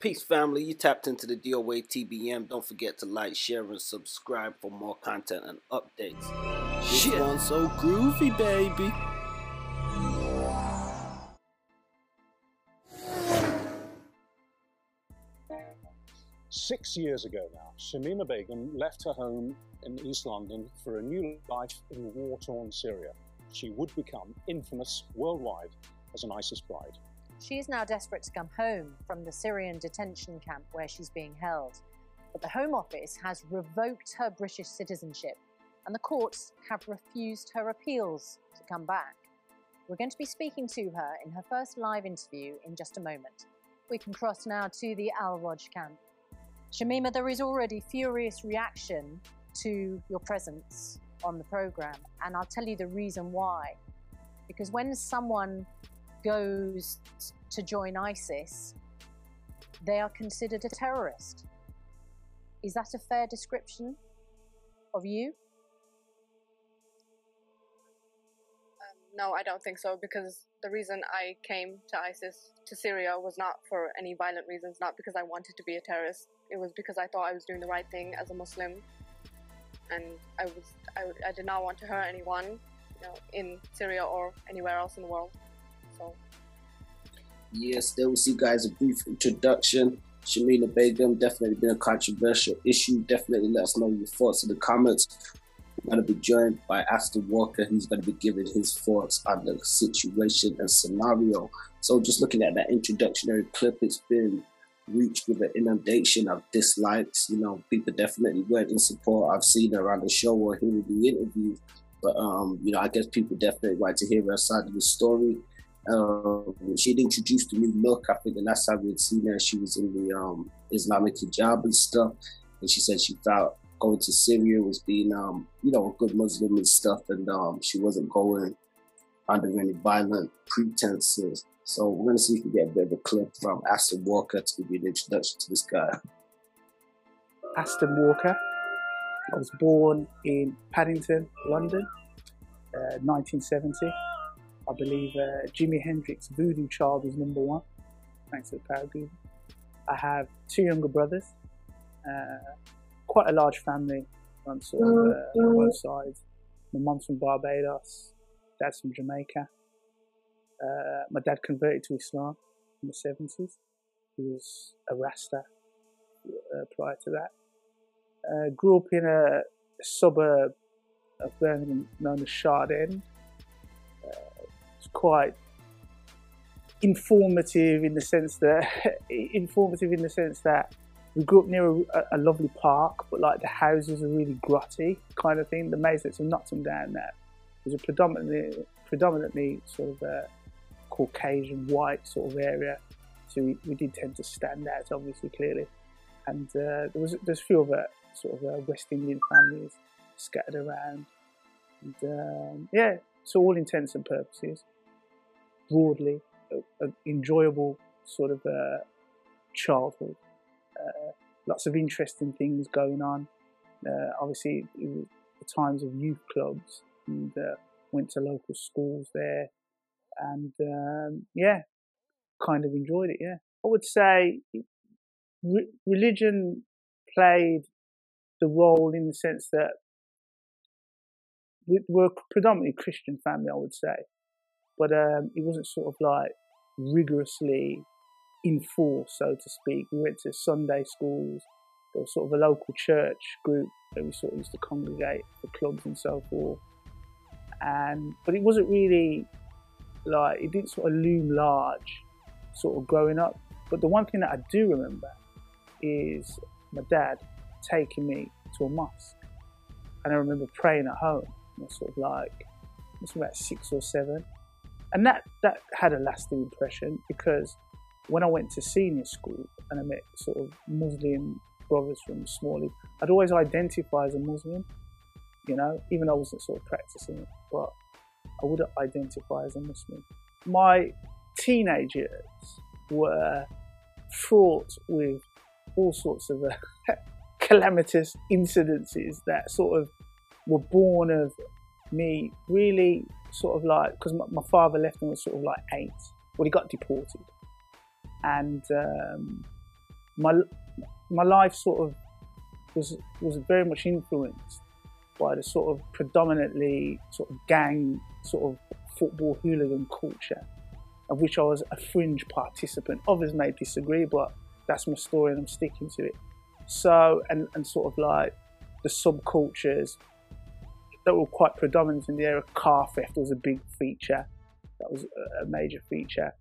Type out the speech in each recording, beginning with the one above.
Peace, family. You tapped into the DOA TBM. Don't forget to like, share, and subscribe for more content and updates. This one's so groovy, baby. Six years ago now, Shamima Begum left her home in East London for a new life in war torn Syria. She would become infamous worldwide as an ISIS bride. She is now desperate to come home from the Syrian detention camp where she's being held. But the Home Office has revoked her British citizenship, and the courts have refused her appeals to come back. We're going to be speaking to her in her first live interview in just a moment. We can cross now to the Al Roj camp. Shamima, there is already furious reaction to your presence on the program, and I'll tell you the reason why. Because when someone goes to join ISIS, they are considered a terrorist. Is that a fair description of you? Um, no, I don't think so because the reason I came to ISIS, to Syria, was not for any violent reasons, not because I wanted to be a terrorist. It was because I thought I was doing the right thing as a Muslim and I was I, I did not want to hurt anyone, you know, in Syria or anywhere else in the world. Yes, there we see, guys, a brief introduction. Shamima Begum, definitely been a controversial issue. Definitely let us know your thoughts in the comments. We're going to be joined by Aston Walker, who's going to be giving his thoughts on the situation and scenario. So, just looking at that introductory clip, it's been reached with an inundation of dislikes. You know, people definitely weren't in support. I've seen around the show or hearing the interview, but um, you know, I guess people definitely want to hear her side of the story. Um, she'd introduced new look. I think the last time we'd seen her, she was in the um, Islamic hijab and stuff. And she said she thought going to Syria was being, um, you know, a good Muslim and stuff, and um, she wasn't going under any violent pretenses. So we're gonna see if we get a bit of a clip from Aston Walker to give you an introduction to this guy. Aston Walker. I was born in Paddington, London, uh, 1970. I believe uh, Jimi Hendrix Voodoo Child was number one, thanks to the power Google. I have two younger brothers, uh, quite a large family on sort of uh, both sides. My mum's from Barbados, dad's from Jamaica. Uh, my dad converted to Islam in the 70s. He was a Rasta uh, prior to that. Uh, grew up in a suburb of Birmingham known as Shard End. Quite informative in the sense that informative in the sense that we grew up near a, a, lovely park, but like the houses are really grotty kind of thing. The have knocked them down there was a predominantly predominantly sort of a Caucasian white sort of area, so we, we did tend to stand out obviously clearly. And uh, there was there's a few other sort of uh, West Indian families scattered around, and um, yeah, so all intents and purposes, broadly, an enjoyable sort of uh, childhood. Uh, lots of interesting things going on. Uh, obviously, the times of youth clubs and uh, went to local schools there, and um, yeah, kind of enjoyed it. Yeah, I would say re- religion played the role in the sense that we were predominantly Christian family, I would say, but um, it wasn't sort of like rigorously enforced, so to speak. We went to Sunday schools. There was sort of a local church group that we sort of used to congregate for clubs and so forth. And but it wasn't really like it didn't sort of loom large, sort of growing up. But the one thing that I do remember is my dad taking me to a mosque, and I remember praying at home. I was sort of like, I was about six or seven, and that that had a lasting impression because when I went to senior school and I met sort of Muslim brothers from Smalley, I'd always identify as a Muslim, you know, even though I wasn't sort of practicing it, but I would identify as a Muslim. My teenage years were fraught with all sorts of uh, calamitous incidences that sort of were born of me really sort of like because my, my, father left when I was sort of like eight. Well, he got deported, and um, my my life sort of was was very much influenced by the sort of predominantly sort of gang sort of football hooligan culture, of which I was a fringe participant. Others may disagree, but that's my story and I'm sticking to it. So, and, and sort of like the subcultures that were quite predominant in the era. Car theft was a big feature. That was a major feature.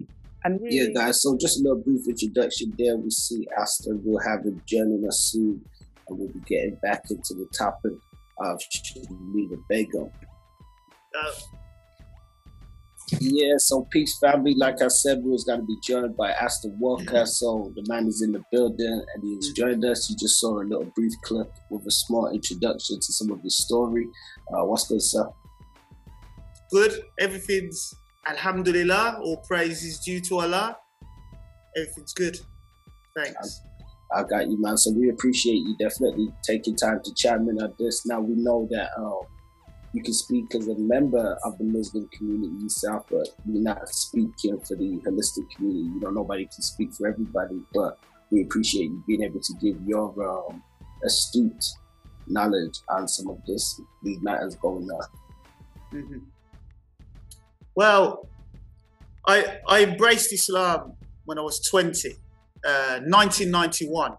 And really, yeah, guys. So just a little brief introduction. There we see Asta will have him joining us soon, and we'll be getting back into the topic of Shamima Begum. Uh, yeah, so Peace Family, like I said, we was going to be joined by Aston Walker. So the man is in the building and he has joined us. You just saw a little brief clip with a small introduction to some of his story. Uh, what's good, sir? Good. Everything's Alhamdulillah. All praise is due to Allah. Everything's good. Thanks. I, I got you, man. So we appreciate you definitely taking time to chime in on this. Now we know that um, you can speak as a member of the Muslim community yourself, but you're not speaking for the holistic community. You know, nobody can speak for everybody, but we appreciate you being able to give your um, astute knowledge on some of this these matters going on. Mm-hmm. Well, I I embraced Islam when I was 20, uh, 1991,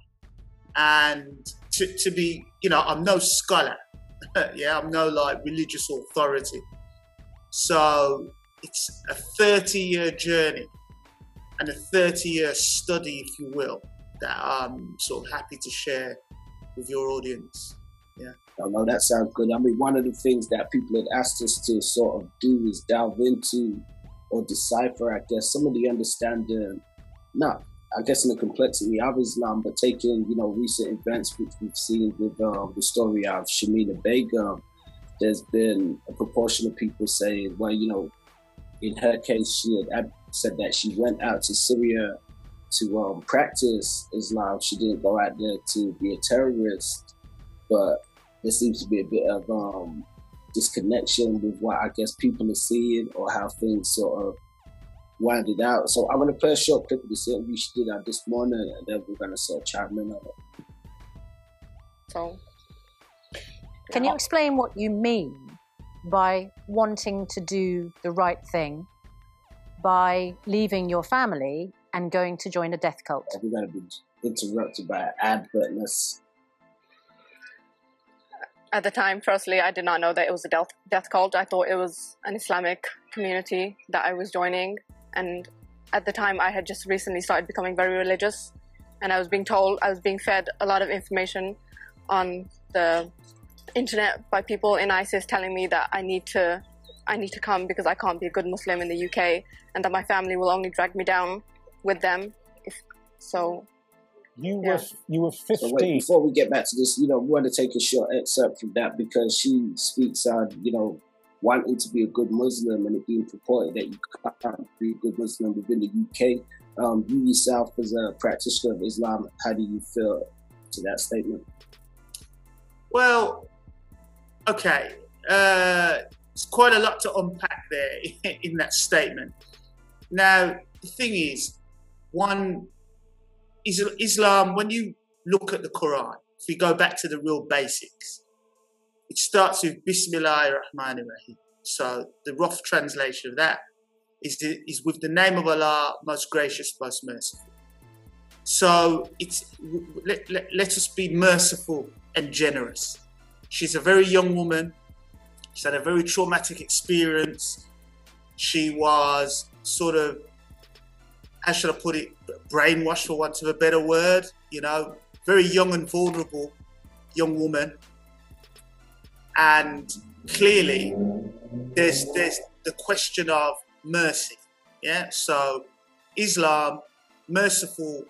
and to, to be, you know, I'm no scholar, yeah, I'm no like religious authority. So it's a 30 year journey and a 30 year study, if you will, that I'm sort of happy to share with your audience. Yeah. I know that sounds good. I mean, one of the things that people had asked us to sort of do is delve into or decipher, I guess, some of the understanding, not I guess in the complexity of Islam, but taking you know recent events which we've seen with um, the story of Shamima Begum, there's been a proportion of people saying, well, you know, in her case, she had said that she went out to Syria to um, practice Islam. She didn't go out there to be a terrorist, but there seems to be a bit of um, disconnection with what I guess people are seeing or how things sort of wind it out. So I'm gonna play a short clip of the same we did that this morning, and then we're gonna sort of chime in on it. So, can you explain what you mean by wanting to do the right thing by leaving your family and going to join a death cult? We're gonna be interrupted by an ad. At the time, firstly, I did not know that it was a death, death cult. I thought it was an Islamic community that I was joining and at the time I had just recently started becoming very religious. And I was being told I was being fed a lot of information on the internet by people in ISIS telling me that I need to I need to come because I can't be a good Muslim in the UK and that my family will only drag me down with them. If so you yeah. were you were 15 so wait, before we get back to this you know we want to take a short excerpt from that because she speaks on you know wanting to be a good Muslim and it being purported that you can't be a good Muslim within the UK. Um, you yourself, as a practitioner of Islam, how do you feel to that statement? Well, okay. Uh, it's quite a lot to unpack there in that statement. Now, the thing is, one, Islam, when you look at the Quran, if we go back to the real basics, it starts with Bismillah ar-Rahman rahim So the rough translation of that is, the, is with the name of Allah, most gracious, most merciful. So it's let, let, let us be merciful and generous. She's a very young woman. She's had a very traumatic experience. She was sort of, how should I put it, brainwashed for want of a better word. You know, very young and vulnerable young woman and clearly there's there's the question of mercy. Yeah, so Islam, merciful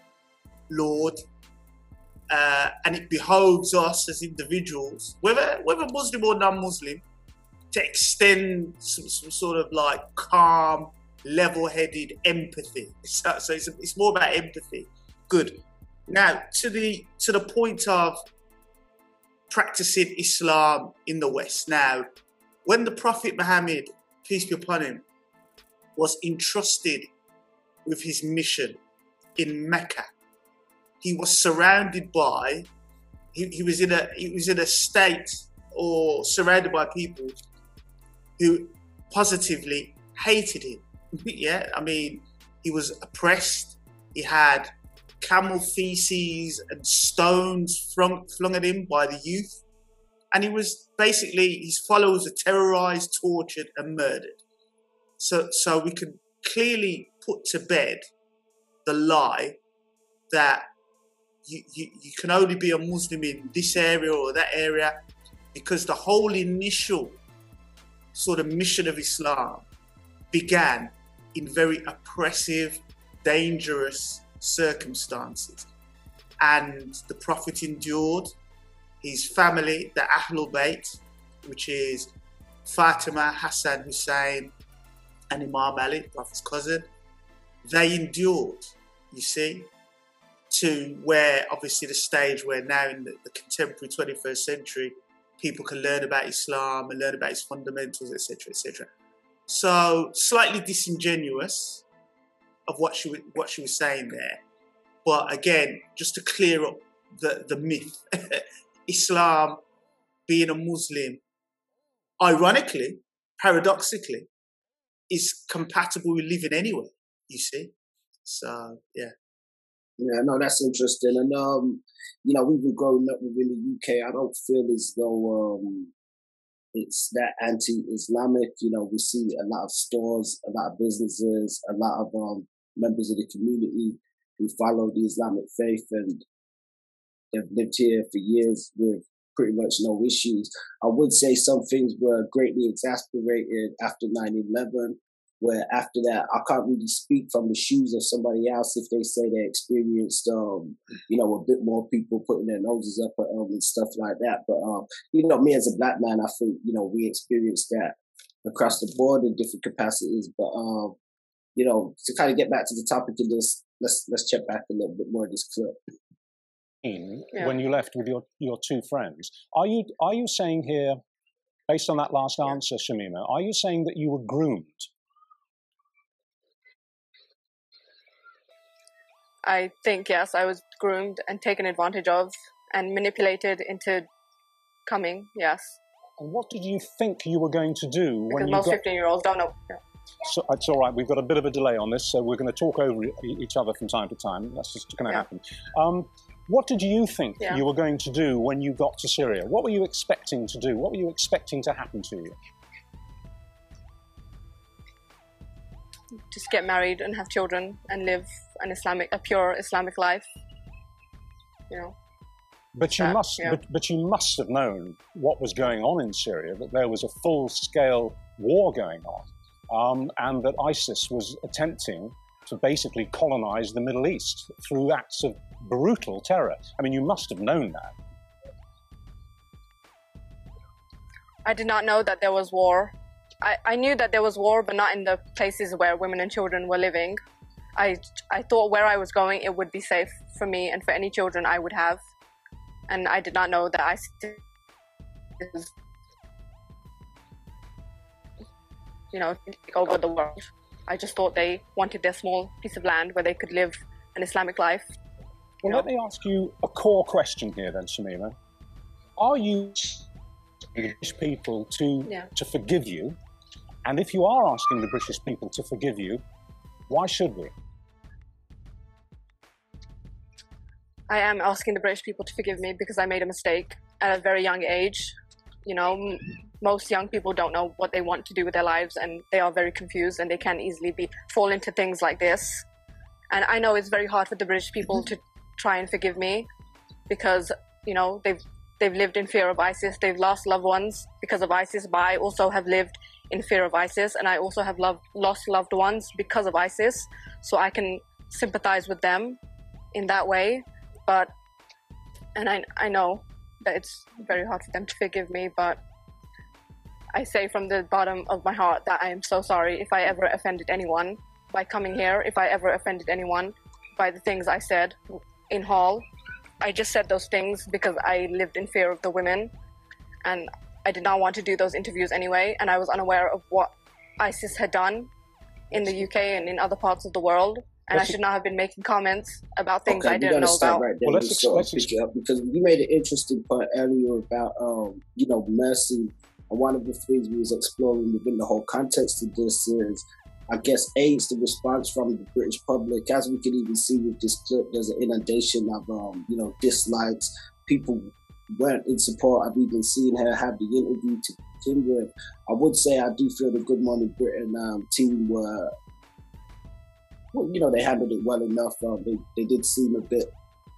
Lord, uh, and it behoves us as individuals, whether whether Muslim or non-Muslim, to extend some, some sort of like calm, level-headed empathy. So, so it's, it's more about empathy. Good. Now to the to the point of practicing Islam in the West. Now, when the Prophet Muhammad, peace be upon him, was entrusted with his mission in Mecca, he was surrounded by he, he was in a he was in a state or surrounded by people who positively hated him. yeah, I mean, he was oppressed. He had camel feces and stones flung, flung at him by the youth. And he was basically, his followers were terrorized, tortured, and murdered. So, so we can clearly put to bed the lie that you, you, you can only be a Muslim in this area or that area because the whole initial sort of mission of Islam began in very oppressive, dangerous circumstances. And the Prophet endured, his family, the Ahlul Bayt, which is Fatima, Hassan, Hussein, and Imam Ali, the Prophet's cousin, they endured, you see, to where obviously the stage where now in the, the contemporary 21st century, people can learn about Islam and learn about its fundamentals, etc., etc. So slightly disingenuous of what she what she was saying there, but again, just to clear up the the myth, Islam, being a Muslim, ironically, paradoxically, is compatible with living anywhere. You see, so yeah. Yeah, no, that's interesting. And um, you know, we've been growing up within the UK. I don't feel as though um it's that anti-Islamic. You know, we see a lot of stores, a lot of businesses, a lot of um members of the community who follow the Islamic faith and they've lived here for years with pretty much no issues. I would say some things were greatly exasperated after 9-11 where after that I can't really speak from the shoes of somebody else if they say they experienced um you know a bit more people putting their noses up at them and stuff like that. But um you know me as a black man I think you know we experienced that across the board in different capacities. But um you know to kind of get back to the topic of this let's let's check back a little bit more of this clip. Mm-hmm. Yeah. When you left with your, your two friends, are you are you saying here, based on that last answer, Shamima, are you saying that you were groomed I think yes, I was groomed and taken advantage of and manipulated into coming. Yes. And what did you think you were going to do because when most you got... fifteen-year-olds don't know. Yeah. So it's all right. We've got a bit of a delay on this, so we're going to talk over each other from time to time. That's just going to yeah. happen. Um, what did you think yeah. you were going to do when you got to Syria? What were you expecting to do? What were you expecting to happen to you? Just get married and have children and live an Islamic, a pure Islamic life. You know. But you that, must, yeah. but, but you must have known what was going on in Syria. That there was a full-scale war going on, um, and that ISIS was attempting to basically colonize the Middle East through acts of brutal terror. I mean, you must have known that. I did not know that there was war. I, I knew that there was war, but not in the places where women and children were living. I, I thought where I was going, it would be safe for me and for any children I would have. And I did not know that I you know, take over the world. I just thought they wanted their small piece of land where they could live an Islamic life. Well, know? let me ask you a core question here then, Shamima. Are you British people to, yeah. to forgive you? And if you are asking the British people to forgive you, why should we? I am asking the British people to forgive me because I made a mistake at a very young age. You know, most young people don't know what they want to do with their lives and they are very confused and they can easily be fall into things like this. And I know it's very hard for the British people mm-hmm. to try and forgive me because, you know, they've they've lived in fear of ISIS. They've lost loved ones because of ISIS, but I also have lived in fear of ISIS and I also have loved, lost loved ones because of ISIS. So I can sympathize with them in that way but and I I know that it's very hard for them to forgive me, but I say from the bottom of my heart that I am so sorry if I ever offended anyone by coming here, if I ever offended anyone by the things I said in hall. I just said those things because I lived in fear of the women and I did not want to do those interviews anyway and I was unaware of what ISIS had done in the UK and in other parts of the world. and I should not have been making comments about things okay, I didn't know about. Right there well, let's, let's pick you up because you made an interesting point earlier about um, you know mercy, and one of the things we was exploring within the whole context of this is. I guess aids the response from the British public, as we can even see with this clip. There's an inundation of, um, you know, dislikes. People weren't in support. I've even seen her have the interview to begin with. I would say I do feel the Good Morning Britain um, team were well, you know, they handled it well enough. Um, they, they did seem a bit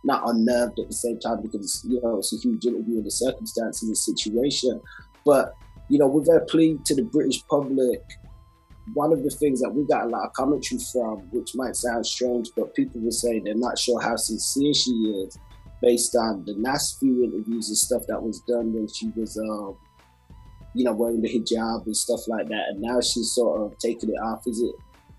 not unnerved at the same time because, you know, it's a huge interview in the circumstances, the situation. But, you know, with their plea to the British public, one of the things that we got a lot of commentary from, which might sound strange, but people were saying they're not sure how sincere she is based on the last few interviews and stuff that was done when she was, um, you know, wearing the hijab and stuff like that. And now she's sort of taking it off. Is it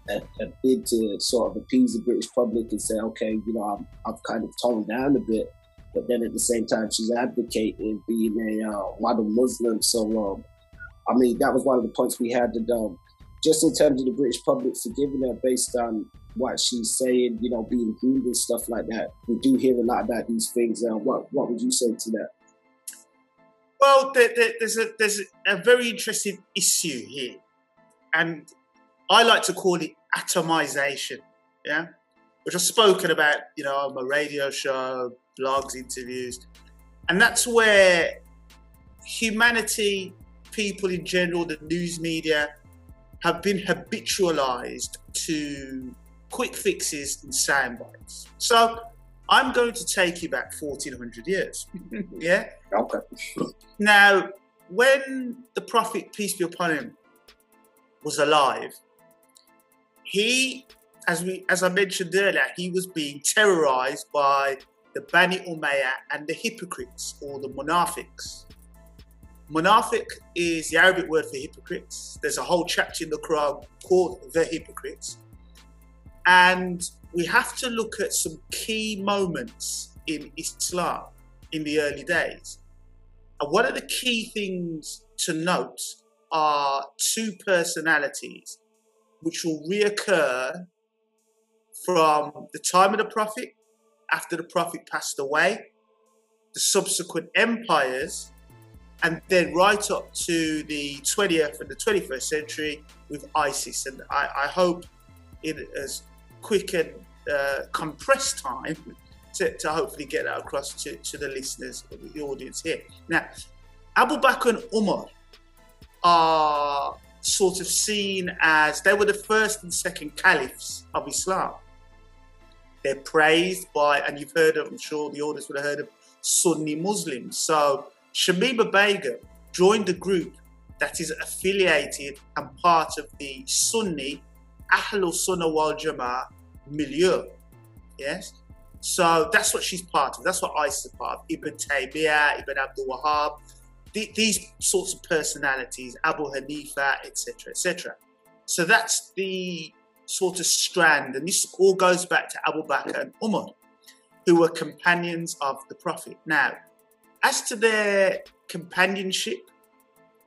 a, a, bid to sort of appease the British public and say, okay, you know, I'm, I've kind of toned down a bit, but then at the same time, she's advocating being a uh, model Muslim. So, um, I mean, that was one of the points we had to um, just in terms of the British public forgiving her based on what she's saying, you know, being groomed and stuff like that. We do hear a lot about these things. Uh, what what would you say to that? Well, there, there, there's a there's a very interesting issue here, and I like to call it atomization, yeah, which I've spoken about, you know, on my radio show, blogs, interviews, and that's where humanity, people in general, the news media, have been habitualized to quick fixes and sound bites. So I'm going to take you back 1400 years. yeah? Okay. Now, when the Prophet, peace be upon him, was alive, he, as we as I mentioned earlier, he was being terrorized by the Bani Umayyah and the hypocrites or the munafiqs. Munafiq is the Arabic word for hypocrites. There's a whole chapter in the Quran called the hypocrites. And we have to look at some key moments in Islam in the early days. And one of the key things to note are two personalities which will reoccur from the time of the Prophet, after the Prophet passed away, the subsequent empires, and then right up to the 20th and the 21st century with ISIS. And I, I hope in as quick and uh, compressed time to, to, hopefully get that across to, to the listeners, the audience here. Now, Abu Bakr and Umar are sort of seen as they were the first and second caliphs of Islam. They're praised by, and you've heard of, I'm sure the audience would have heard of Sunni Muslims. So Shamima Begum joined a group that is affiliated and part of the Sunni Ahlul Sunnah wal Jama'ah milieu. Yes? So that's what she's part of. That's what ISIS is part of. Ibn Taymiyyah, Ibn Abdul Wahhab, these sorts of personalities, Abu Hanifa, etc., etc. So that's the sort of strand, and this all goes back to Abu Bakr and Umar, who were companions of the Prophet. Now, as to their companionship,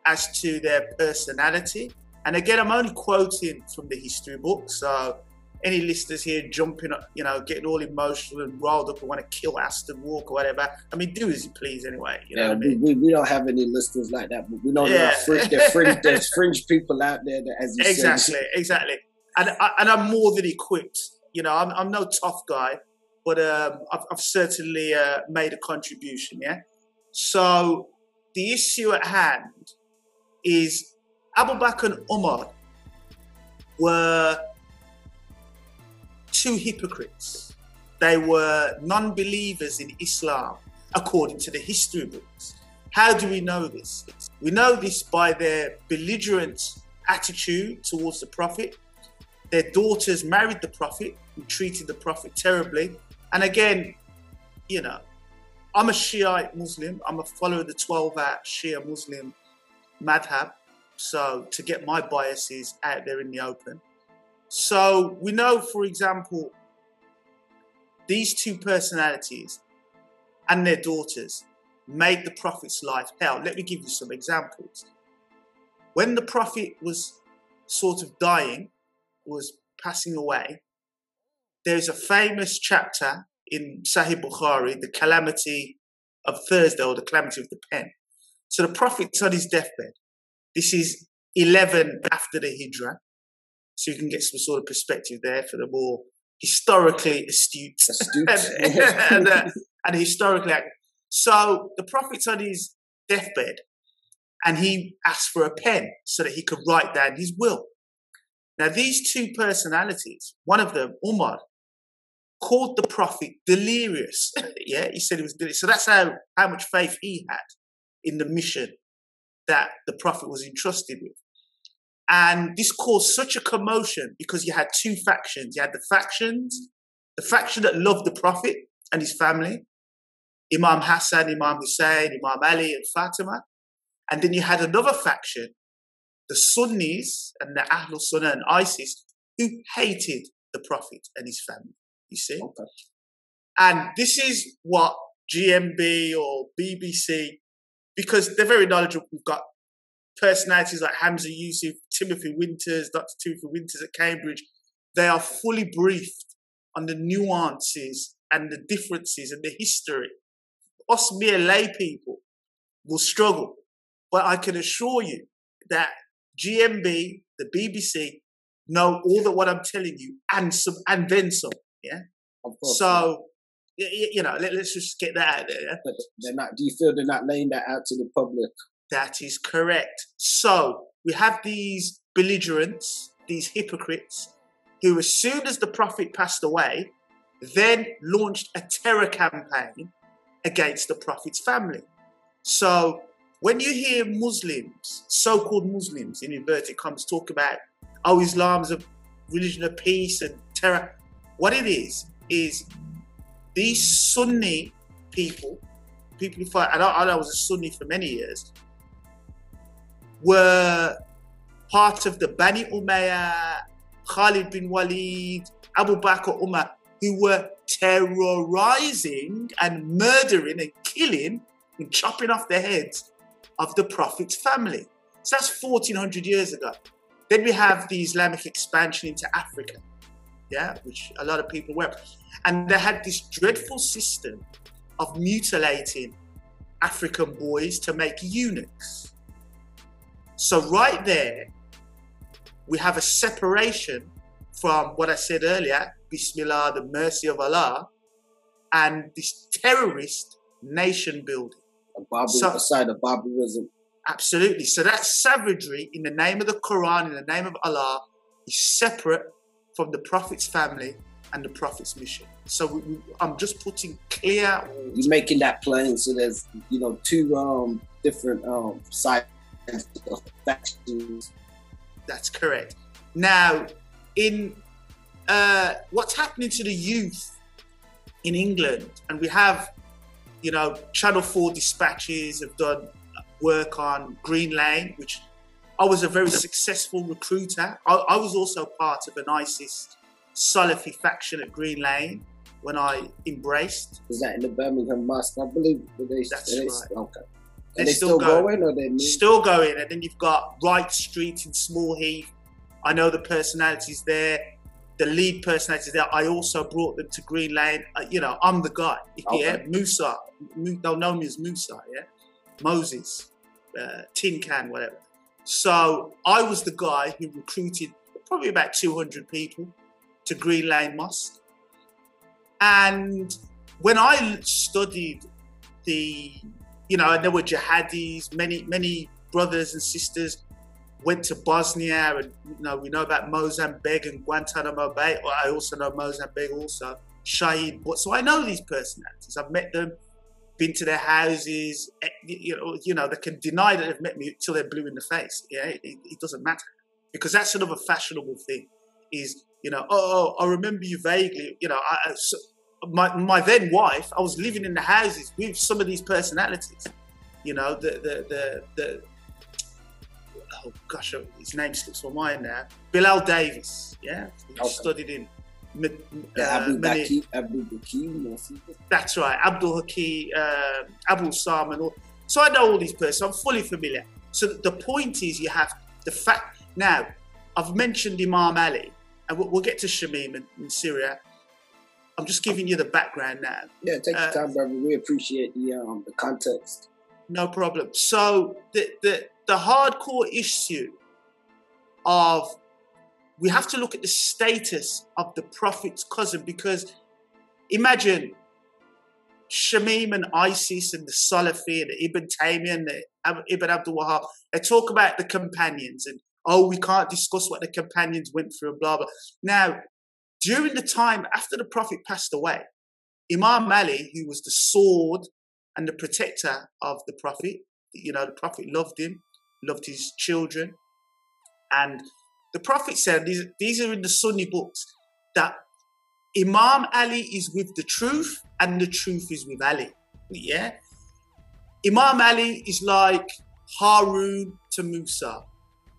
as to their personality, and again, I'm only quoting from the history book, so any listeners here jumping up, you know, getting all emotional and riled up and want to kill Aston Walk or whatever. I mean, do as you please anyway. You yeah, we, I mean? we, we, don't have any listeners like that, but we know yeah. there are fringe, fringe, there's fringe people out there that, as you exactly, said, exactly. And I, and I'm more than equipped. You know, I'm, I'm no tough guy, but um, I've, I've, certainly uh, made a contribution. Yeah. So the issue at hand is Abu Bakr and Umar were two hypocrites. They were non believers in Islam, according to the history books. How do we know this? We know this by their belligerent attitude towards the Prophet. Their daughters married the Prophet and treated the Prophet terribly. And again, you know, I'm a Shiite Muslim. I'm a follower of the Twelver Shia Muslim madhab. So to get my biases out there in the open. So we know, for example, these two personalities and their daughters made the prophet's life hell. Let me give you some examples. When the prophet was sort of dying, was passing away, there's a famous chapter in Sahih Bukhari, the calamity of Thursday or the calamity of the pen. So the Prophet's on his deathbed. This is 11 after the Hijrah. So you can get some sort of perspective there for the more historically astute, astute. and, and, uh, and historically. So the Prophet's on his deathbed and he asked for a pen so that he could write down his will. Now, these two personalities, one of them, Umar, called the Prophet delirious. yeah, he said he was delirious. So that's how, how much faith he had in the mission that the Prophet was entrusted with. And this caused such a commotion because you had two factions. You had the factions, the faction that loved the Prophet and his family, Imam Hassan, Imam Hussein, Imam Ali, and Fatima. And then you had another faction, the Sunnis and the Ahlul Sunnah and ISIS, who hated the Prophet and his family. You see? Okay. And this is what GMB or BBC, because they're very knowledgeable. We've got personalities like Hamza Yusuf, Timothy Winters, Dr. Timothy Winters at Cambridge. They are fully briefed on the nuances and the differences and the history. Us mere lay people will struggle but I can assure you that GMB, the BBC, know all that what I'm telling you and some and then some. Yeah. Of course. So yeah. you know, let, us just get that out there. Yeah? But they're not. Do you feel they're not laying that out to the public? That is correct. So we have these belligerents, these hypocrites, who, as soon as the prophet passed away, then launched a terror campaign against the prophet's family. So when you hear Muslims, so-called Muslims in inverted commas, talk about, oh, Islam's a religion of peace and terror, what it is is these Sunni people, people who fight, I, I was a Sunni for many years, were part of the Bani Umayyah, Khalid bin Walid, Abu Bakr Umar, who were terrorizing and murdering and killing and chopping off the heads of the Prophet's family. So that's 1400 years ago. Then we have the Islamic expansion into Africa, yeah, which a lot of people were. And they had this dreadful system of mutilating African boys to make eunuchs. So, right there, we have a separation from what I said earlier Bismillah, the mercy of Allah, and this terrorist nation building a so, side of barbarism. Absolutely. So that savagery in the name of the Quran, in the name of Allah, is separate from the Prophet's family and the Prophet's mission. So we, we, I'm just putting clear. You're making that plain. So there's you know two um, different um, sides of factions. That's correct. Now, in uh, what's happening to the youth in England, and we have you know, Channel 4 dispatches have done work on Green Lane, which I was a very successful recruiter. I, I was also part of an ISIS Salafi faction at Green Lane when I embraced. Is that in the Birmingham Mosque? I believe they, That's they, right. Okay. They're they still, still going, or they still going, and then you've got Wright Street in Small Heath. I know the personalities there the lead personalities there. I also brought them to Green Lane. Uh, you know, I'm the guy. Okay. Yeah, Musa. They'll know me as Musa. Yeah, Moses, uh, Tin Can, whatever. So I was the guy who recruited probably about 200 people to Green Lane Mosque. And when I studied the, you know, and there were jihadis, many, many brothers and sisters went to Bosnia, and you know we know about Moazzam Begg and Guantanamo Bay. I also know Moazzam Begg, also Shahid. So I know these personalities. I've met them, been to their houses. Eh, you know, you know they can deny that they've met me till they're blue in the face. Yeah, it, it doesn't matter because that's another fashionable thing. Is you know, oh, oh I remember you vaguely. You know, I, so my my then wife, I was living in the houses with some of these personalities. You know, the the the, the oh gosh, oh, his name slips my mind now. Bilal Davis, yeah, okay. studied in. Uh, Abdul Hakim, That's right, Abdul Hakim, uh, Abu all. So I know all these persons. I'm fully familiar. So the point is, you have the fact. Now, I've mentioned Imam Ali, and we'll, we'll get to Shamim in, in Syria. I'm just giving you the background now. Yeah, take your uh, time, brother. We appreciate the um the context. No problem. So the the the hardcore issue of we have to look at the status of the prophet's cousin because imagine Shamim and ISIS and the Salafi and the Ibn Taymiyyah and the Ibn Abdul Wahab, they talk about the companions and oh, we can't discuss what the companions went through and blah blah. Now, during the time after the Prophet passed away, Imam Ali, who was the sword and the protector of the Prophet, you know, the Prophet loved him, loved his children, and the Prophet said, these, these are in the Sunni books, that Imam Ali is with the truth and the truth is with Ali. Yeah? Imam Ali is like Harun to Musa.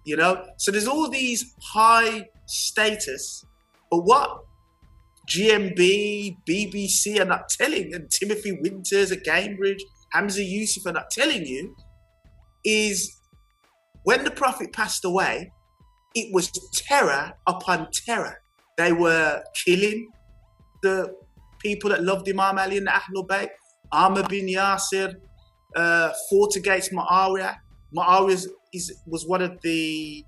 You know? So there's all these high status, but what GMB, BBC are not telling, and Timothy Winters at Cambridge, Hamza Yusuf are not telling you, is when the Prophet passed away, it was terror upon terror. They were killing the people that loved Imam Ali and Ahlul Bayt. Ammar bin Yasir uh, fought against Muawiyah. Muawiyah is, was one of the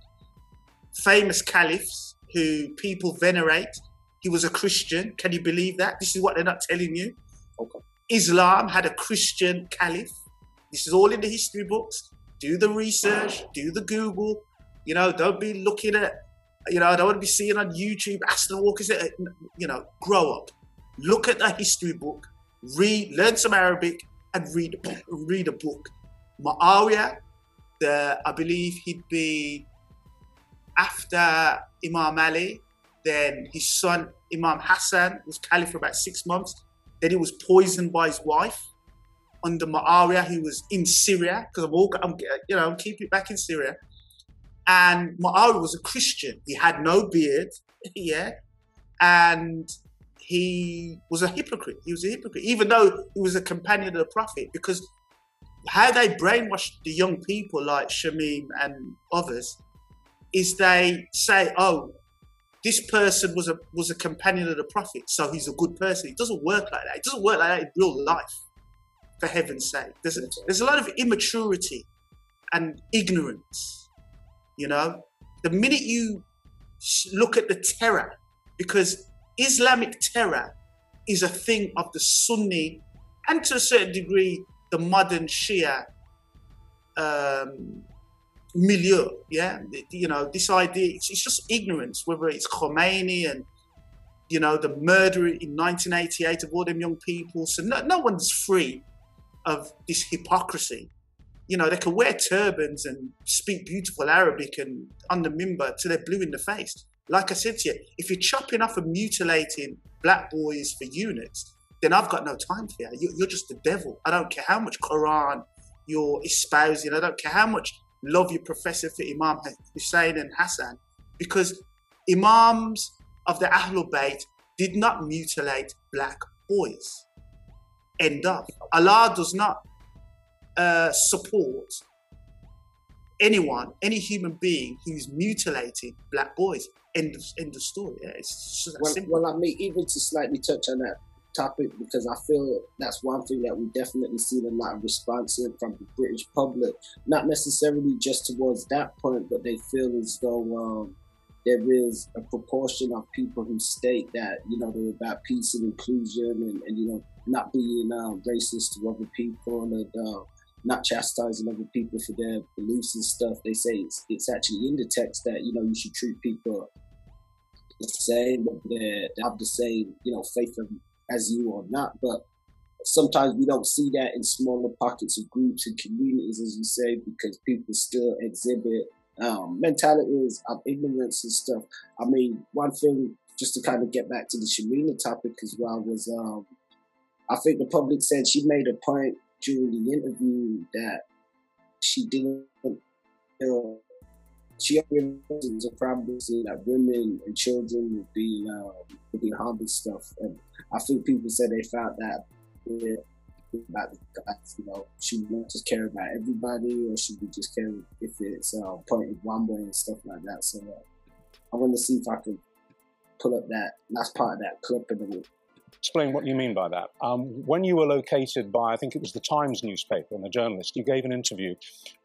famous caliphs who people venerate. He was a Christian. Can you believe that? This is what they're not telling you. Okay. Islam had a Christian caliph. This is all in the history books. Do the research, do the Google, you know, don't be looking at, you know, I don't want to be seeing on YouTube Aston Walker. Uh, you know, grow up. Look at the history book, read, learn some Arabic, and read read a book. Muawiyah, the I believe he'd be after Imam Ali. Then his son Imam Hassan was caliph for about six months. Then he was poisoned by his wife under Muawiyah, who was in Syria because I'm all I'm you know I'm keeping it back in Syria. And Muawiyah was a Christian. He had no beard, yeah, and he was a hypocrite. He was a hypocrite, even though he was a companion of the Prophet, because how they brainwashed the young people like Shamim and others is they say, oh, this person was a was a companion of the Prophet, so he's a good person. It doesn't work like that. It doesn't work like that in real life, for heaven's sake. There's a, there's a lot of immaturity and ignorance you know, the minute you look at the terror, because Islamic terror is a thing of the Sunni and to a certain degree the modern Shia um, milieu. Yeah, you know, this idea it's, it's, just ignorance, whether it's Khomeini and you know the murder in 1988 of all them young people. So no, no one's free of this hypocrisy you know, they can wear turbans and speak beautiful Arabic and on the mimbar till they're blue in the face. Like I said to you, if you're chopping off and mutilating black boys for eunuchs, then I've got no time for you. You're just the devil. I don't care how much Quran you're espousing. I don't care how much love you profess for Imam Hussein and Hassan, because Imams of the Ahlul Bayt did not mutilate black boys. End of. Allah does not uh, support anyone, any human being who's mutilating black boys. End of, end of story. Yeah, it's well, well, I mean, even to slightly touch on that topic, because I feel that's one thing that we definitely seen a lot of response in from the British public. Not necessarily just towards that point, but they feel as though um, there is a proportion of people who state that you know they're about peace and inclusion and, and you know not being uh, racist to other people and uh, not chastising other people for their beliefs and stuff. They say it's, it's actually in the text that, you know, you should treat people the same, they have the same, you know, faith as you or not. But sometimes we don't see that in smaller pockets of groups and communities, as you say, because people still exhibit um, mentalities of ignorance and stuff. I mean, one thing, just to kind of get back to the Shamima topic as well, was um, I think the public said she made a point during the interview that she didn't know, she was a problem that women and children would be um, were being harmed stuff. And I think people said they found that about you know, should not just care about everybody or should we just care if it's uh, pointed one way and stuff like that. So uh, I want to see if I can pull up that last part of that clip and then explain what you mean by that. Um, when you were located by, I think it was the Times newspaper and a journalist, you gave an interview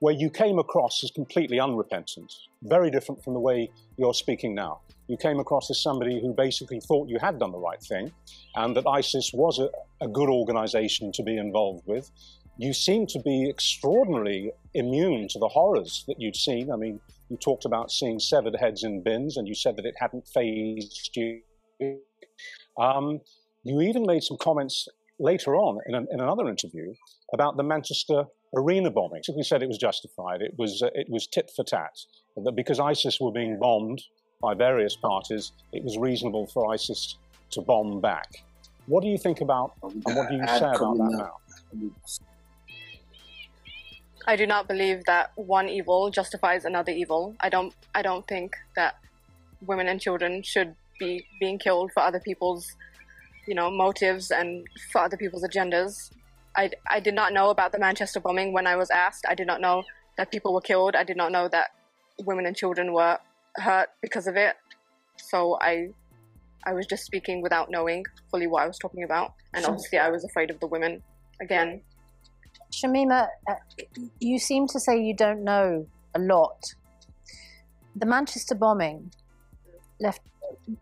where you came across as completely unrepentant, very different from the way you're speaking now. You came across as somebody who basically thought you had done the right thing and that ISIS was a, a good organization to be involved with. You seem to be extraordinarily immune to the horrors that you'd seen. I mean, you talked about seeing severed heads in bins, and you said that it hadn't phased you. Um, you even made some comments later on in, an, in another interview about the Manchester arena bombing. You said it was justified. It was uh, it was tit for tat. That because ISIS were being bombed by various parties, it was reasonable for ISIS to bomb back. What do you think about and what do you say about that now? I do not believe that one evil justifies another evil. I don't I don't think that women and children should be being killed for other people's you know, motives and for other people's agendas. I, I did not know about the Manchester bombing when I was asked. I did not know that people were killed. I did not know that women and children were hurt because of it. So I I was just speaking without knowing fully what I was talking about. And obviously, I was afraid of the women again. Shamima, uh, you seem to say you don't know a lot. The Manchester bombing left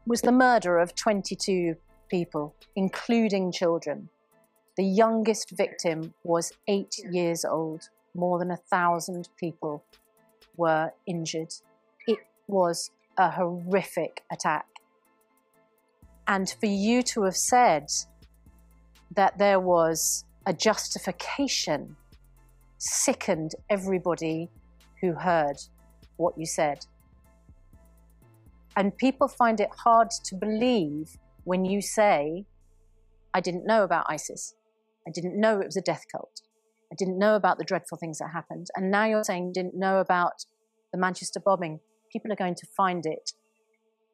was the murder of 22 people, including children. The youngest victim was eight years old. More than a thousand people were injured. It was a horrific attack. And for you to have said that there was a justification sickened everybody who heard what you said. And people find it hard to believe when you say, I didn't know about ISIS, I didn't know it was a death cult, I didn't know about the dreadful things that happened, and now you're saying you didn't know about the Manchester bombing, people are going to find it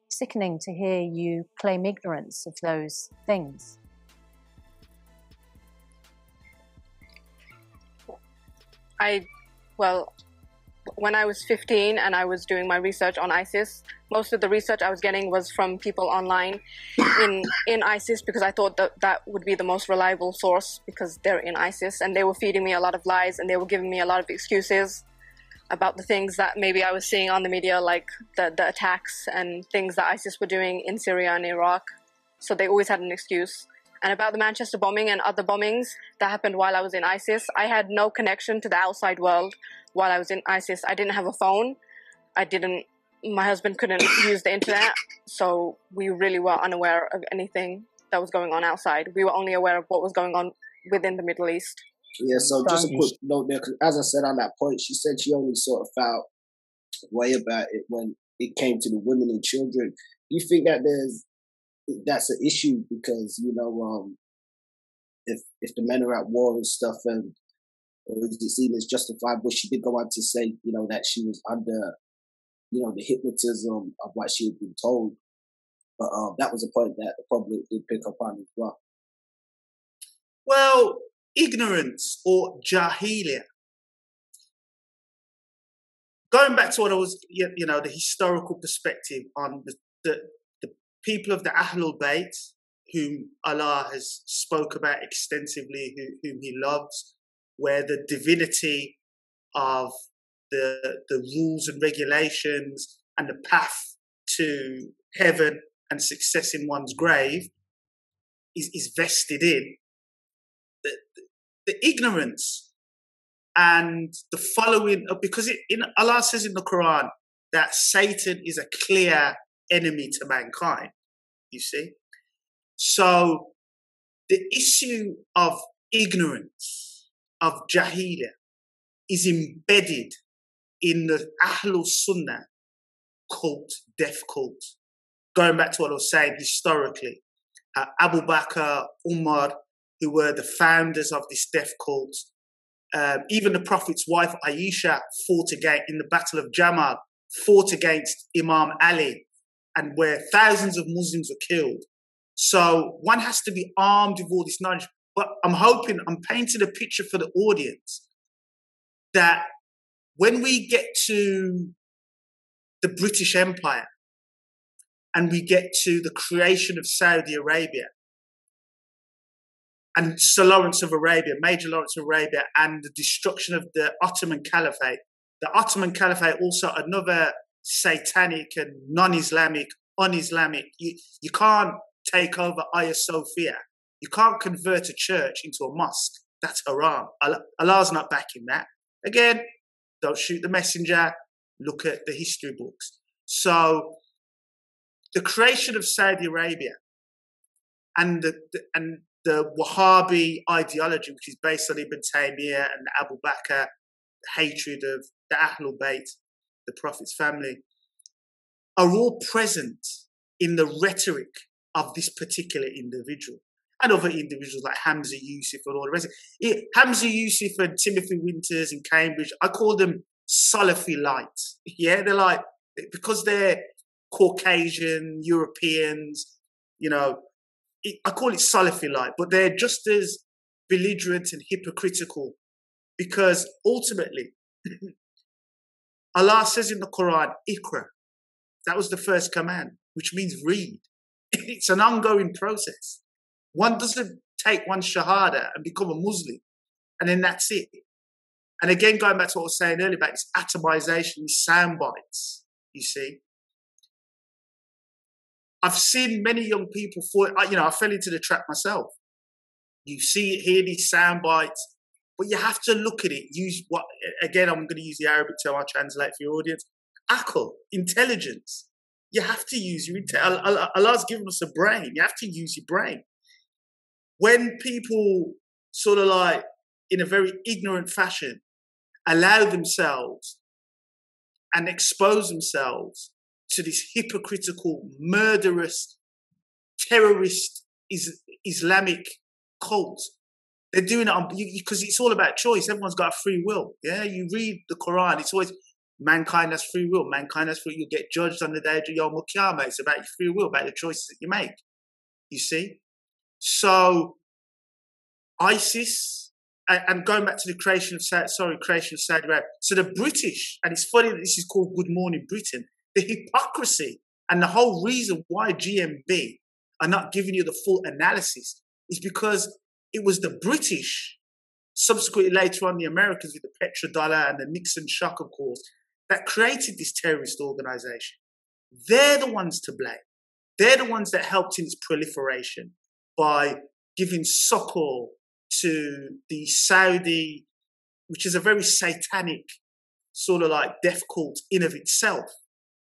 sickening to hear you claim ignorance of those things. I, well, when I was 15 and I was doing my research on ISIS, most of the research I was getting was from people online in in ISIS because I thought that that would be the most reliable source because they're in ISIS and they were feeding me a lot of lies and they were giving me a lot of excuses about the things that maybe I was seeing on the media like the the attacks and things that ISIS were doing in Syria and Iraq. So they always had an excuse. And about the Manchester bombing and other bombings that happened while I was in ISIS, I had no connection to the outside world while I was in ISIS. I didn't have a phone. I didn't, my husband couldn't use the internet. So we really were unaware of anything that was going on outside. We were only aware of what was going on within the Middle East. Yeah, so just a quick note there, because as I said on that point, she said she only sort of felt way about it when it came to the women and children. Do you think that there's that's an issue because you know um, if if the men are at war and stuff and or is it seen as justifiable? She did go on to say, you know, that she was under, you know, the hypnotism of what she had been told. But um, that was a point that the public did pick up on as well. Well, ignorance or jahiliya. Going back to what I was, you know, the historical perspective on the, the, the people of the Ahlul Bayt, whom Allah has spoke about extensively, who, whom He loves, where the divinity of the, the rules and regulations and the path to heaven and success in one's grave is, is vested in. The, the ignorance and the following, because it, in, Allah says in the Quran that Satan is a clear enemy to mankind, you see. So the issue of ignorance of Jahiliyyah is embedded in the Ahlul Sunnah cult, death cult. Going back to what I was saying historically, uh, Abu Bakr, Umar, who were the founders of this death cult, um, even the Prophet's wife Aisha fought against in the Battle of Jamal, fought against Imam Ali, and where thousands of Muslims were killed. So one has to be armed with all this knowledge. But I'm hoping I'm painting a picture for the audience that when we get to the British Empire and we get to the creation of Saudi Arabia, and Sir Lawrence of Arabia, Major Lawrence of Arabia, and the destruction of the Ottoman Caliphate. The Ottoman Caliphate also another satanic and non-Islamic, un-Islamic. You, you can't take over Hagia Sophia. You can't convert a church into a mosque. That's haram. Allah's not backing that. Again, don't shoot the messenger. Look at the history books. So, the creation of Saudi Arabia and the, the and the Wahhabi ideology, which is based on Ibn Taymiyyah and Abu Bakr, hatred of the Ahlul Bayt, the Prophet's family, are all present in the rhetoric of this particular individual and other individuals like Hamza Yusuf and all the rest. It, Hamza Yusuf and Timothy Winters in Cambridge, I call them Salafi light. Yeah, they're like, because they're Caucasian, Europeans, you know, it, I call it Salafi light, but they're just as belligerent and hypocritical because ultimately, Allah says in the Quran, Iqra. That was the first command, which means read. it's an ongoing process. One doesn't take one shahada and become a Muslim, and then that's it. And again, going back to what I was saying earlier about this atomization, these sound bites, you see. I've seen many young people for you know, I fell into the trap myself. You see hear these sound bites, but you have to look at it. Use what again? I'm going to use the Arabic term. I'll translate for your audience. Akal, intelligence. You have to use your intelligence. Allah's given us a brain. You have to use your brain when people sort of like in a very ignorant fashion allow themselves and expose themselves to this hypocritical, murderous, terrorist is, Islamic cult. They're doing it because it's all about choice. Everyone's got free will. Yeah, you read the Quran. It's always mankind has free will. Mankind has free. You get judged on the day of Yom Kippur. It's about your free will, about the choices that you make. You see, so ISIS, and, going back to the creation of sorry, creation of Saudi Arabia. So the British, and it's funny that this is called Good Morning Britain. The hypocrisy and the whole reason why GMB are not giving you the full analysis is because it was the British, subsequently later on the Americans with the petrodollar and the Nixon shock, of course, that created this terrorist organization. They're the ones to blame. They're the ones that helped in its proliferation by giving succor to the Saudi, which is a very satanic sort of like death cult in of itself,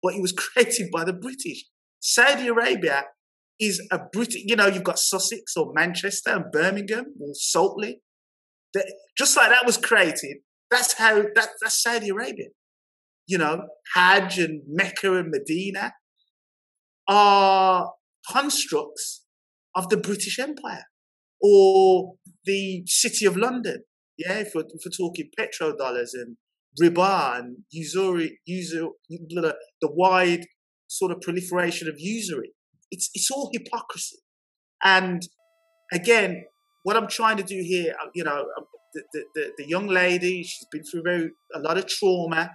but it was created by the British. Saudi Arabia is a British, you know, you've got Sussex or Manchester and Birmingham or Saltley. just like that was created, that's how, that, that's Saudi Arabia. You know, Hajj and Mecca and Medina are constructs of the British Empire or the City of London. Yeah, if we're, if we're talking petrodollars and riba and usury, the wide sort of proliferation of usury, it's it's all hypocrisy. And again, what I'm trying to do here, uh, you know, um, the, the, the, the young lady, she's been through very a lot of trauma.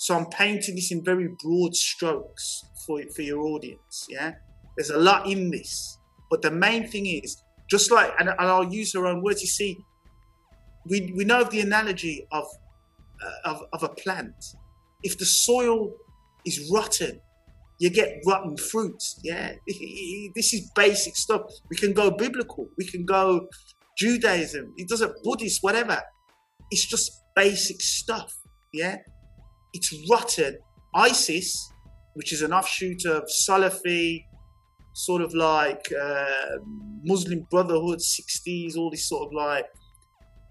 So I'm painting this in very broad strokes for for your audience. Yeah, there's a lot in this, but the main thing is just like, and, and I'll use her own words. You see, we we know of the analogy of uh, of, of a plant. If the soil is rotten, you get rotten fruits. Yeah, this is basic stuff. We can go biblical. We can go Judaism. It doesn't Buddhist, whatever. It's just basic stuff. Yeah, it's rotten. ISIS, which is an offshoot of Salafi, sort of like uh, Muslim Brotherhood, 60s, all this sort of like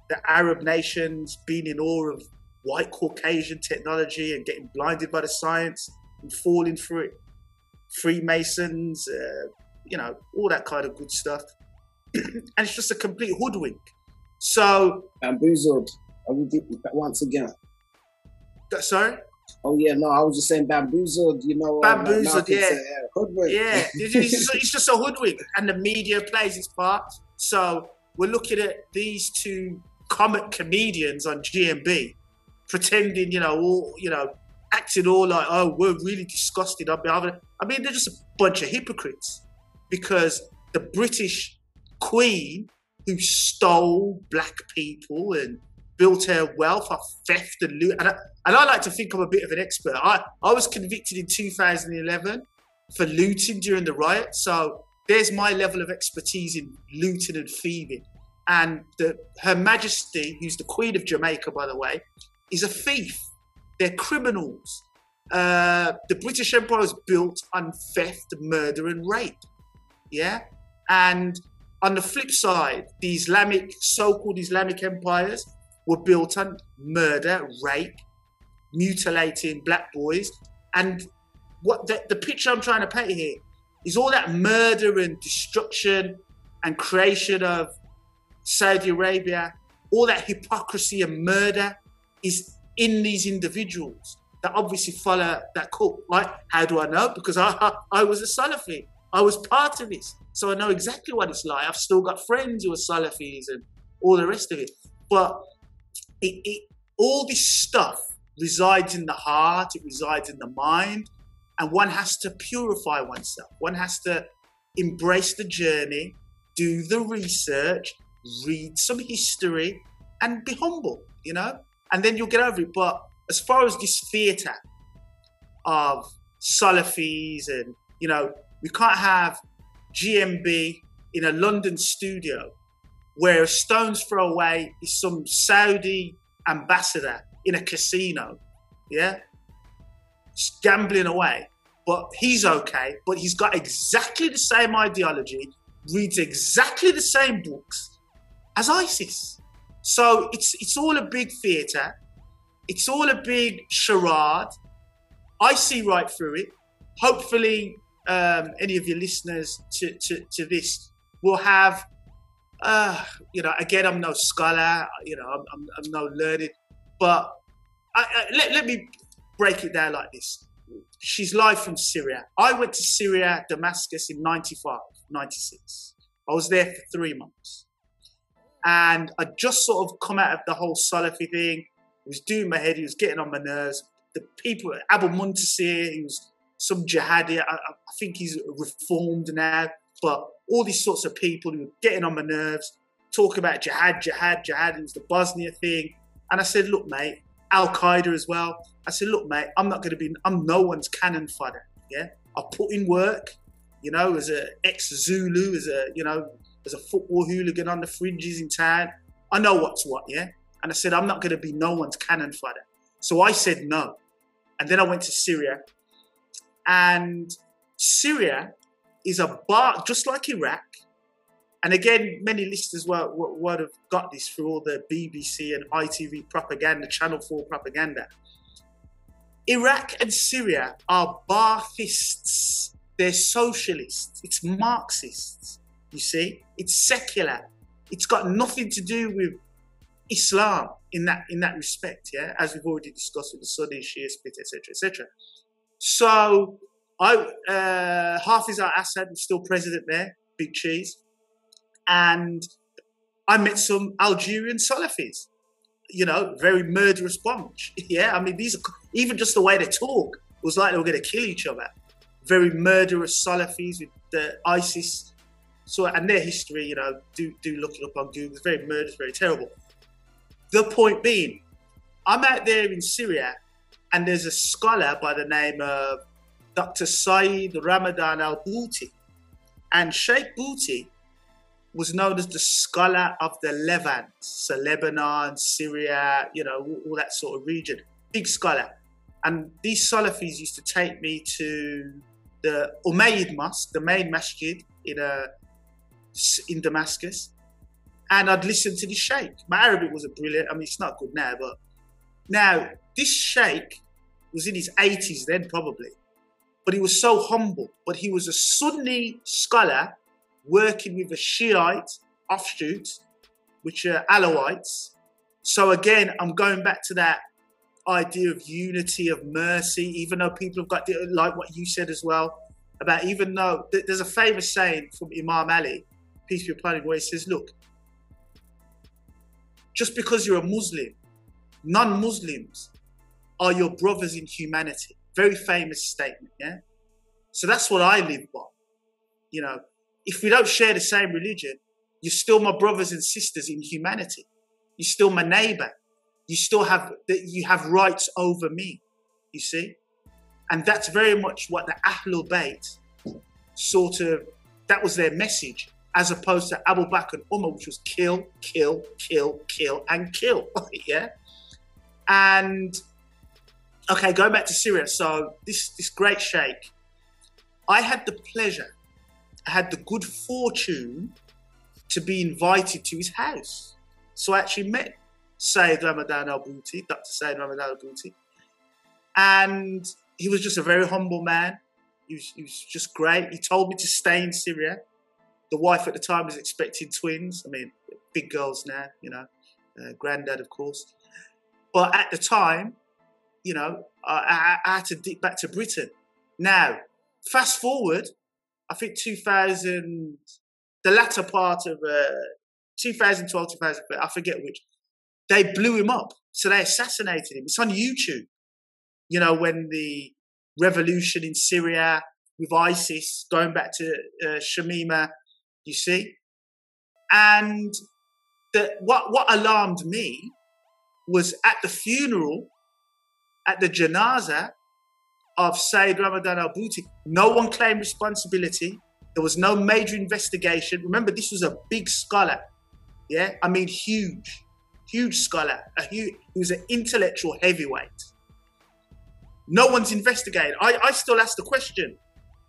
the Arab nations being in awe of white Caucasian technology and getting blinded by the science and falling for it. Freemasons, uh, you know, all that kind of good stuff. and it's just a complete hoodwink. So. Bamboozled. Once again. Sorry? Oh yeah, no, I was just saying bamboozled. You know, uh, bamboozled. yeah, hoodwink. Yeah, it's, just, it's just a hoodwink, and the media plays its part. So we're looking at these two comic comedians on GMB, pretending, you know, all you know, acting all like, oh, we're really disgusted. I mean, they're just a bunch of hypocrites because the British Queen who stole black people and built her wealth off theft and loot. And I, and I like to think I'm a bit of an expert. I, I was convicted in 2011 for looting during the riot. So there's my level of expertise in looting and thieving. And the, Her Majesty, who's the Queen of Jamaica, by the way, is a thief. They're criminals. Uh, the British Empire was built on theft, murder, and rape. Yeah? And on the flip side, the Islamic, so called Islamic empires were built on murder, rape, mutilating black boys. And what the, the picture I'm trying to paint here is all that murder and destruction and creation of Saudi Arabia, all that hypocrisy and murder is in these individuals that obviously follow that cult. Right? How do I know? Because I, I was a Salafi. I was part of this. So I know exactly what it's like. I've still got friends who are Salafis and all the rest of it. But it, it, all this stuff resides in the heart, it resides in the mind, and one has to purify oneself. One has to embrace the journey, do the research, read some history, and be humble, you know? And then you'll get over it. But as far as this theatre of Salafis and, you know, we can't have GMB in a London studio where a stone's throw away is some Saudi ambassador in a casino, yeah? Gambling away. But he's okay, but he's got exactly the same ideology, reads exactly the same books, as ISIS. So it's it's all a big theatre. It's all a big charade. I see right through it. Hopefully, um, any of your listeners to, to, to this will have, uh, you know, again, I'm no scholar, you know, I'm, I'm, I'm no learned, but I, I, let, let me break it down like this. She's live from Syria. I went to Syria, Damascus in 95, 96. I was there for three months. And I just sort of come out of the whole Salafi thing. It was doing my head. He was getting on my nerves. The people, Abu Muntasir, he was some jihadi. I, I, think he's reformed now. But all these sorts of people who were getting on my nerves, talking about jihad, jihad, jihad. It was the Bosnia thing. And I said, look, mate, Al Qaeda as well. I said, look, mate, I'm not going to be, I'm no one's cannon fodder. Yeah. I put in work, you know, as an ex Zulu, as a, you know, as a football hooligan on the fringes in town. I know what's what, yeah? And I said, I'm not going to be no one's cannon fodder. So I said no. And then I went to Syria. And Syria is a bar, just like Iraq. And again, many listeners will, would have got this through all the BBC and ITV propaganda, Channel 4 propaganda. Iraq and Syria are Baathists. They're socialists. It's Marxists. You see, it's secular. It's got nothing to do with Islam in that in that respect. Yeah, as we've already discussed with the Sunni, Shia split, etc., etc. So, I uh, Hafiz al-Assad is still president there, big cheese, and I met some Algerian Salafis. You know, very murderous bunch. Yeah, I mean, these are even just the way they talk was like they were going to kill each other. Very murderous Salafis with the ISIS so, and their history, you know, do do look it up on Google. It's very murderous, very terrible. The point being, I'm out there in Syria, and there's a scholar by the name of Dr. Saeed Ramadan Al Bouti, and Sheikh Bouti was known as the scholar of the Levant, so Lebanon, Syria, you know, all, all that sort of region. Big scholar. And these Salafis used to take me to the Umayyad Mosque, the main masjid in uh, a in Damascus, and I'd listen to the sheikh. My Arabic wasn't brilliant. I mean, it's not good now, but now this sheikh was in his 80s then, probably, but he was so humble. But he was a Sunni scholar working with a Shiite offshoot, which are Alawites. So again, I'm going back to that idea of unity, of mercy, even though people have got, like what you said as well, about even though there's a famous saying from Imam Ali peace be upon him, where he says, look, just because you're a Muslim, non-Muslims are your brothers in humanity. Very famous statement, yeah? So that's what I live by. You know, if we don't share the same religion, You're still my brothers and sisters in humanity. You're still my neighbor. You still have that you have rights over me. You see? And that's very much what the Ahlul Bayt sort of that was their message, as opposed to Abu Bakr and Umar, which was kill, kill, kill, kill, and kill. yeah. And okay, going back to Syria. So this this great sheikh, I had the pleasure, I had the good fortune to be invited to his house. So I actually met Sayyid Ramadan al Bouti, Dr. Sayyid Ramadan al Bouti. And he was just a very humble man. He was, he was just great. He told me to stay in Syria. The wife at the time was expecting twins. I mean, big girls now, you know, uh, granddad, of course. But at the time, you know, I, had to dip back to Britain. Now, fast forward, I think 2000, the latter part of uh, 2012, 2013, I forget which, they blew him up. So they assassinated him. It's on YouTube. You know, when the revolution in Syria with ISIS, going back to uh, Shamima, you see? And the, what, what alarmed me was at the funeral, at the janaza of Sayyid Ramadan al Bouti, no one claimed responsibility. There was no major investigation. Remember, this was a big scholar. Yeah, I mean, huge, huge scholar. A huge, he was an intellectual heavyweight. No one's investigated. I, I still ask the question: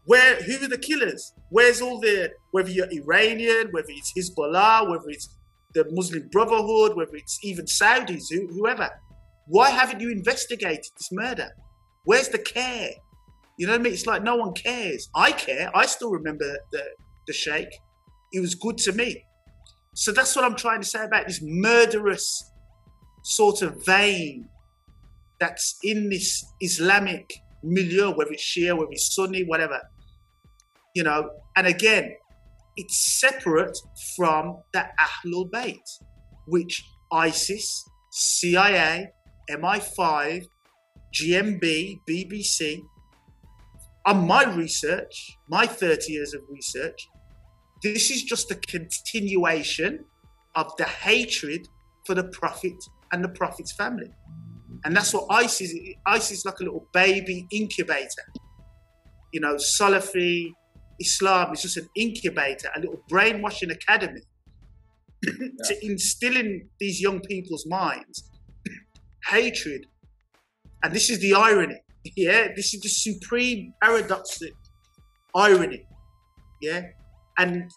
Where? Who are the killers? Where's all the? Whether you're Iranian, whether it's Hezbollah, whether it's the Muslim Brotherhood, whether it's even Saudis, who, whoever. Why haven't you investigated this murder? Where's the care? You know what I mean? It's like no one cares. I care. I still remember the, the sheikh. He was good to me. So that's what I'm trying to say about this murderous sort of vein that's in this Islamic milieu, whether it's Shia, whether it's Sunni, whatever. You know, and again, it's separate from the Ahlul Bayt, which ISIS, CIA, MI5, GMB, BBC, on my research, my 30 years of research, this is just a continuation of the hatred for the Prophet and the Prophet's family. And that's what ISIS is. ISIS is like a little baby incubator. You know, Salafi Islam is just an incubator, a little brainwashing academy yeah. to instill in these young people's minds hatred. And this is the irony. Yeah, this is the supreme paradoxic irony. Yeah. And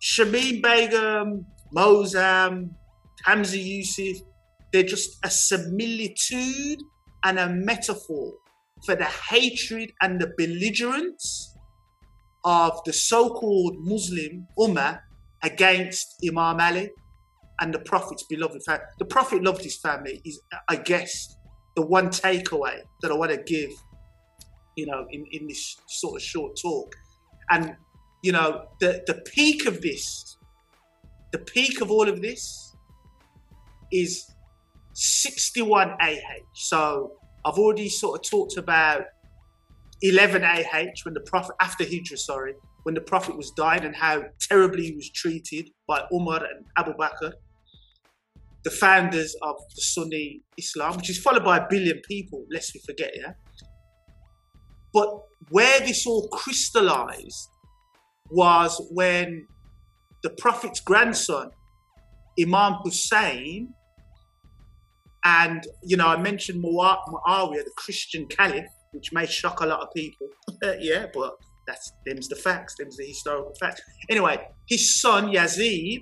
Shamim Begum, Moazzam, Hamza Yusuf, they're just a similitude and a metaphor for the hatred and the belligerence of the so-called Muslim Ummah against Imam Ali and the Prophet's beloved family. The Prophet loved his family is, I guess, the one takeaway that I want to give, you know, in, in this sort of short talk. And, you know, the, the peak of this, the peak of all of this is 61 AH. So I've already sort of talked about 11 AH when the Prophet, after Hijrah, sorry, when the Prophet was dying and how terribly he was treated by Umar and Abu Bakr, the founders of the Sunni Islam, which is followed by a billion people, lest we forget, yeah? But where this all crystallized was when the Prophet's grandson, Imam Hussein, and you know, I mentioned Muawiyah, the Christian caliph, which may shock a lot of people. yeah, but that's them's the facts, them's the historical facts. Anyway, his son Yazid,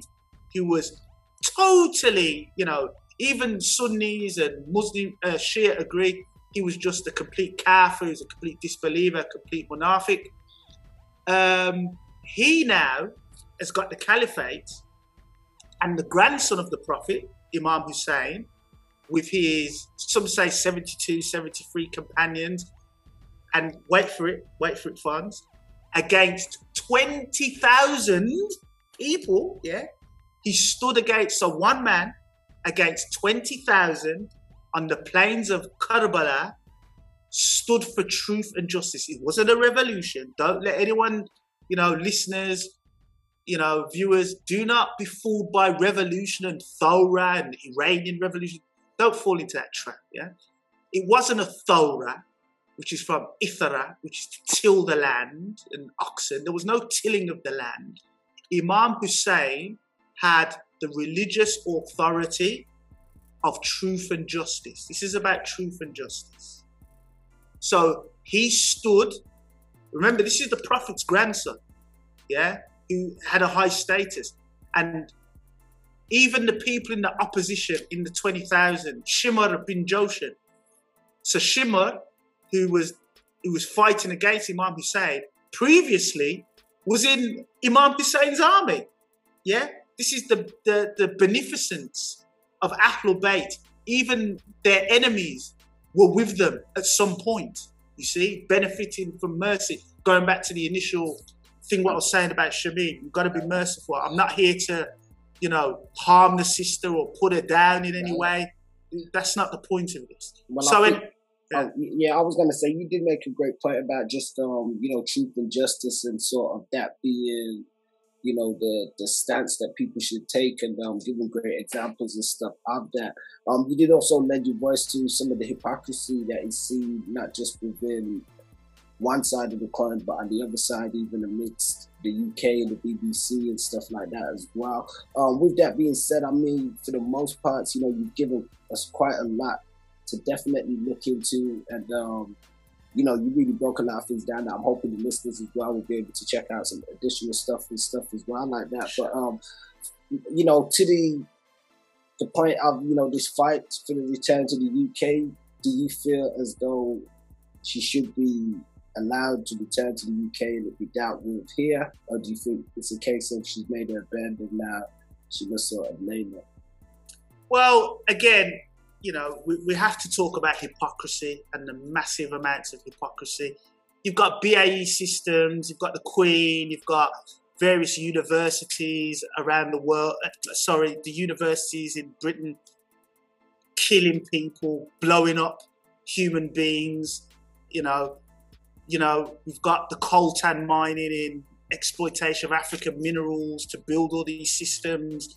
who was totally, you know, even Sunnis and Muslim uh, Shia agree he was just a complete kafir, he was a complete disbeliever, a complete munafiq. Um, he now has got the caliphate, and the grandson of the Prophet, Imam Hussein, with his, some say 72, 73 companions, and wait for it, wait for it, funds, against 20,000 people, yeah? He stood against, so one man against 20,000 on the plains of Karbala stood for truth and justice. It wasn't a revolution. Don't let anyone, you know, listeners you know, viewers, do not be fooled by revolution and Thora and Iranian revolution. Don't fall into that trap, yeah? It wasn't a Thora, which is from Ithara, which is to till the land and oxen. There was no tilling of the land. Imam Hussein had the religious authority of truth and justice. This is about truth and justice. So he stood, remember, this is the Prophet's grandson, yeah, who had a high status. And even the people in the opposition in the 20,000, Shimar bin Joshan. So Shimar, who was who was fighting against Imam Hussein, previously was in Imam Hussein's army. Yeah, this is the the, the beneficence of Ahlul Bayt. Even their enemies were with them at some point. You see, benefiting from mercy. Going back to the initial thing, what I was saying about Shamim, you've got to be merciful. I'm not here to, you know, harm the sister or put her down in any way. That's not the point of this. Well, so, think, in, yeah. Yeah, I was gonna say you did make a great point about just um, you know, truth and justice and sort of that being, you know, the the stance that people should take and um giving great examples and stuff of that. Um, you did also lend your voice to some of the hypocrisy that is seen not just within one side of the coin, but on the other side, even amidst the UK and the BBC and stuff like that as well. Um, with that being said, I mean, for the most part, you know, you've given us quite a lot to definitely look into. And, um, you know, you really broke a lot of things down. That I'm hoping the listeners as well will be able to check out some additional stuff and stuff as well like that. But, um, you know, to the the point of, you know, this fight for the return to the UK, do you feel as though she should be allowed to return to the UK and be dealt with here? Or do you think it's a case of she's made her bed and now she must sort of lay it? Well, again, you know, we, we have to talk about hypocrisy and the massive amounts of hypocrisy. You've got BAE systems, you've got the Queen, you've got various universities around the world. Uh, sorry, the universities in Britain killing people, blowing up human beings. You know, you know, we've got the coltan mining in exploitation of African minerals to build all these systems.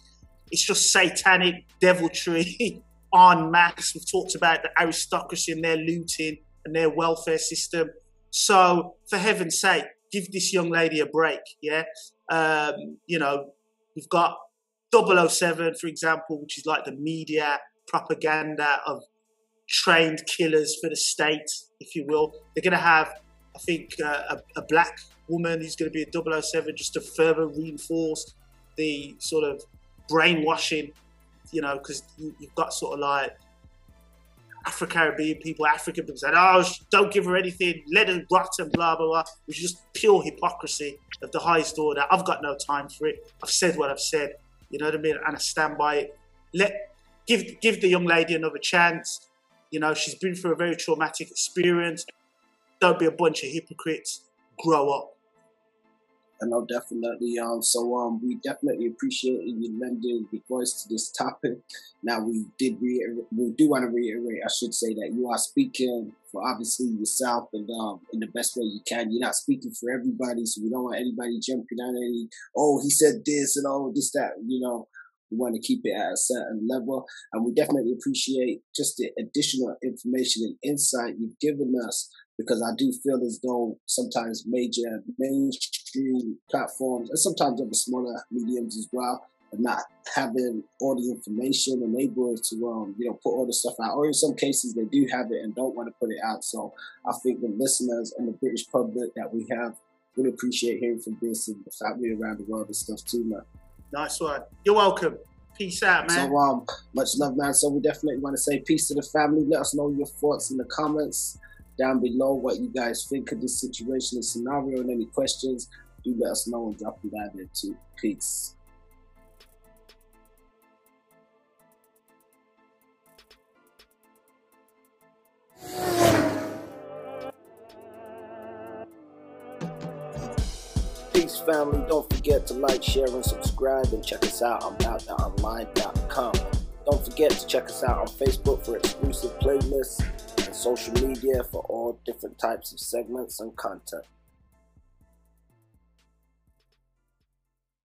It's just satanic deviltry en masse. We've talked about the aristocracy and their looting and their welfare system. So, for heaven's sake, give this young lady a break. Yeah. Um, you know, we've got 007, for example, which is like the media propaganda of trained killers for the state, if you will. They're going to have, I think, uh, a, a, black woman who's going to be a 007 just to further reinforce the sort of brainwashing you know, because you, have got sort of like Afro Caribbean people, African people saying, oh, don't give her anything, let her rot and blah, blah, blah, which is just pure hypocrisy of the highest order. I've got no time for it. I've said what I've said, you know what I mean? And I stand by it. Let give give the young lady another chance. You know, she's been through a very traumatic experience. Don't be a bunch of hypocrites. Grow up. I know definitely. Um, so um, we definitely appreciate you lending the voice to this topic. Now we did reiterate, we do want to reiterate. I should say that you are speaking for obviously yourself and um in the best way you can. You're not speaking for everybody, so we don't want anybody jumping on any. Oh, he said this and oh this that. You know, we want to keep it at a certain level, and we definitely appreciate just the additional information and insight you've given us because I do feel as though sometimes major mainstream platforms and sometimes other smaller mediums as well are not having all the information and able to um, you know put all the stuff out or in some cases they do have it and don't want to put it out so I think the listeners and the British public that we have would appreciate hearing from this and the family around the world and stuff too man. Nice one. You're welcome. Peace out, man. So, um, much love, man. So, we definitely want to say peace to the family. Let us know your thoughts in the comments down below what you guys think of this situation and scenario and any questions. Do let us know and drop it out there too. Peace. Family. Don't forget to like, share, and subscribe, and check us out on outtheonline.com. Don't forget to check us out on Facebook for exclusive playlists social media for all different types of segments and content.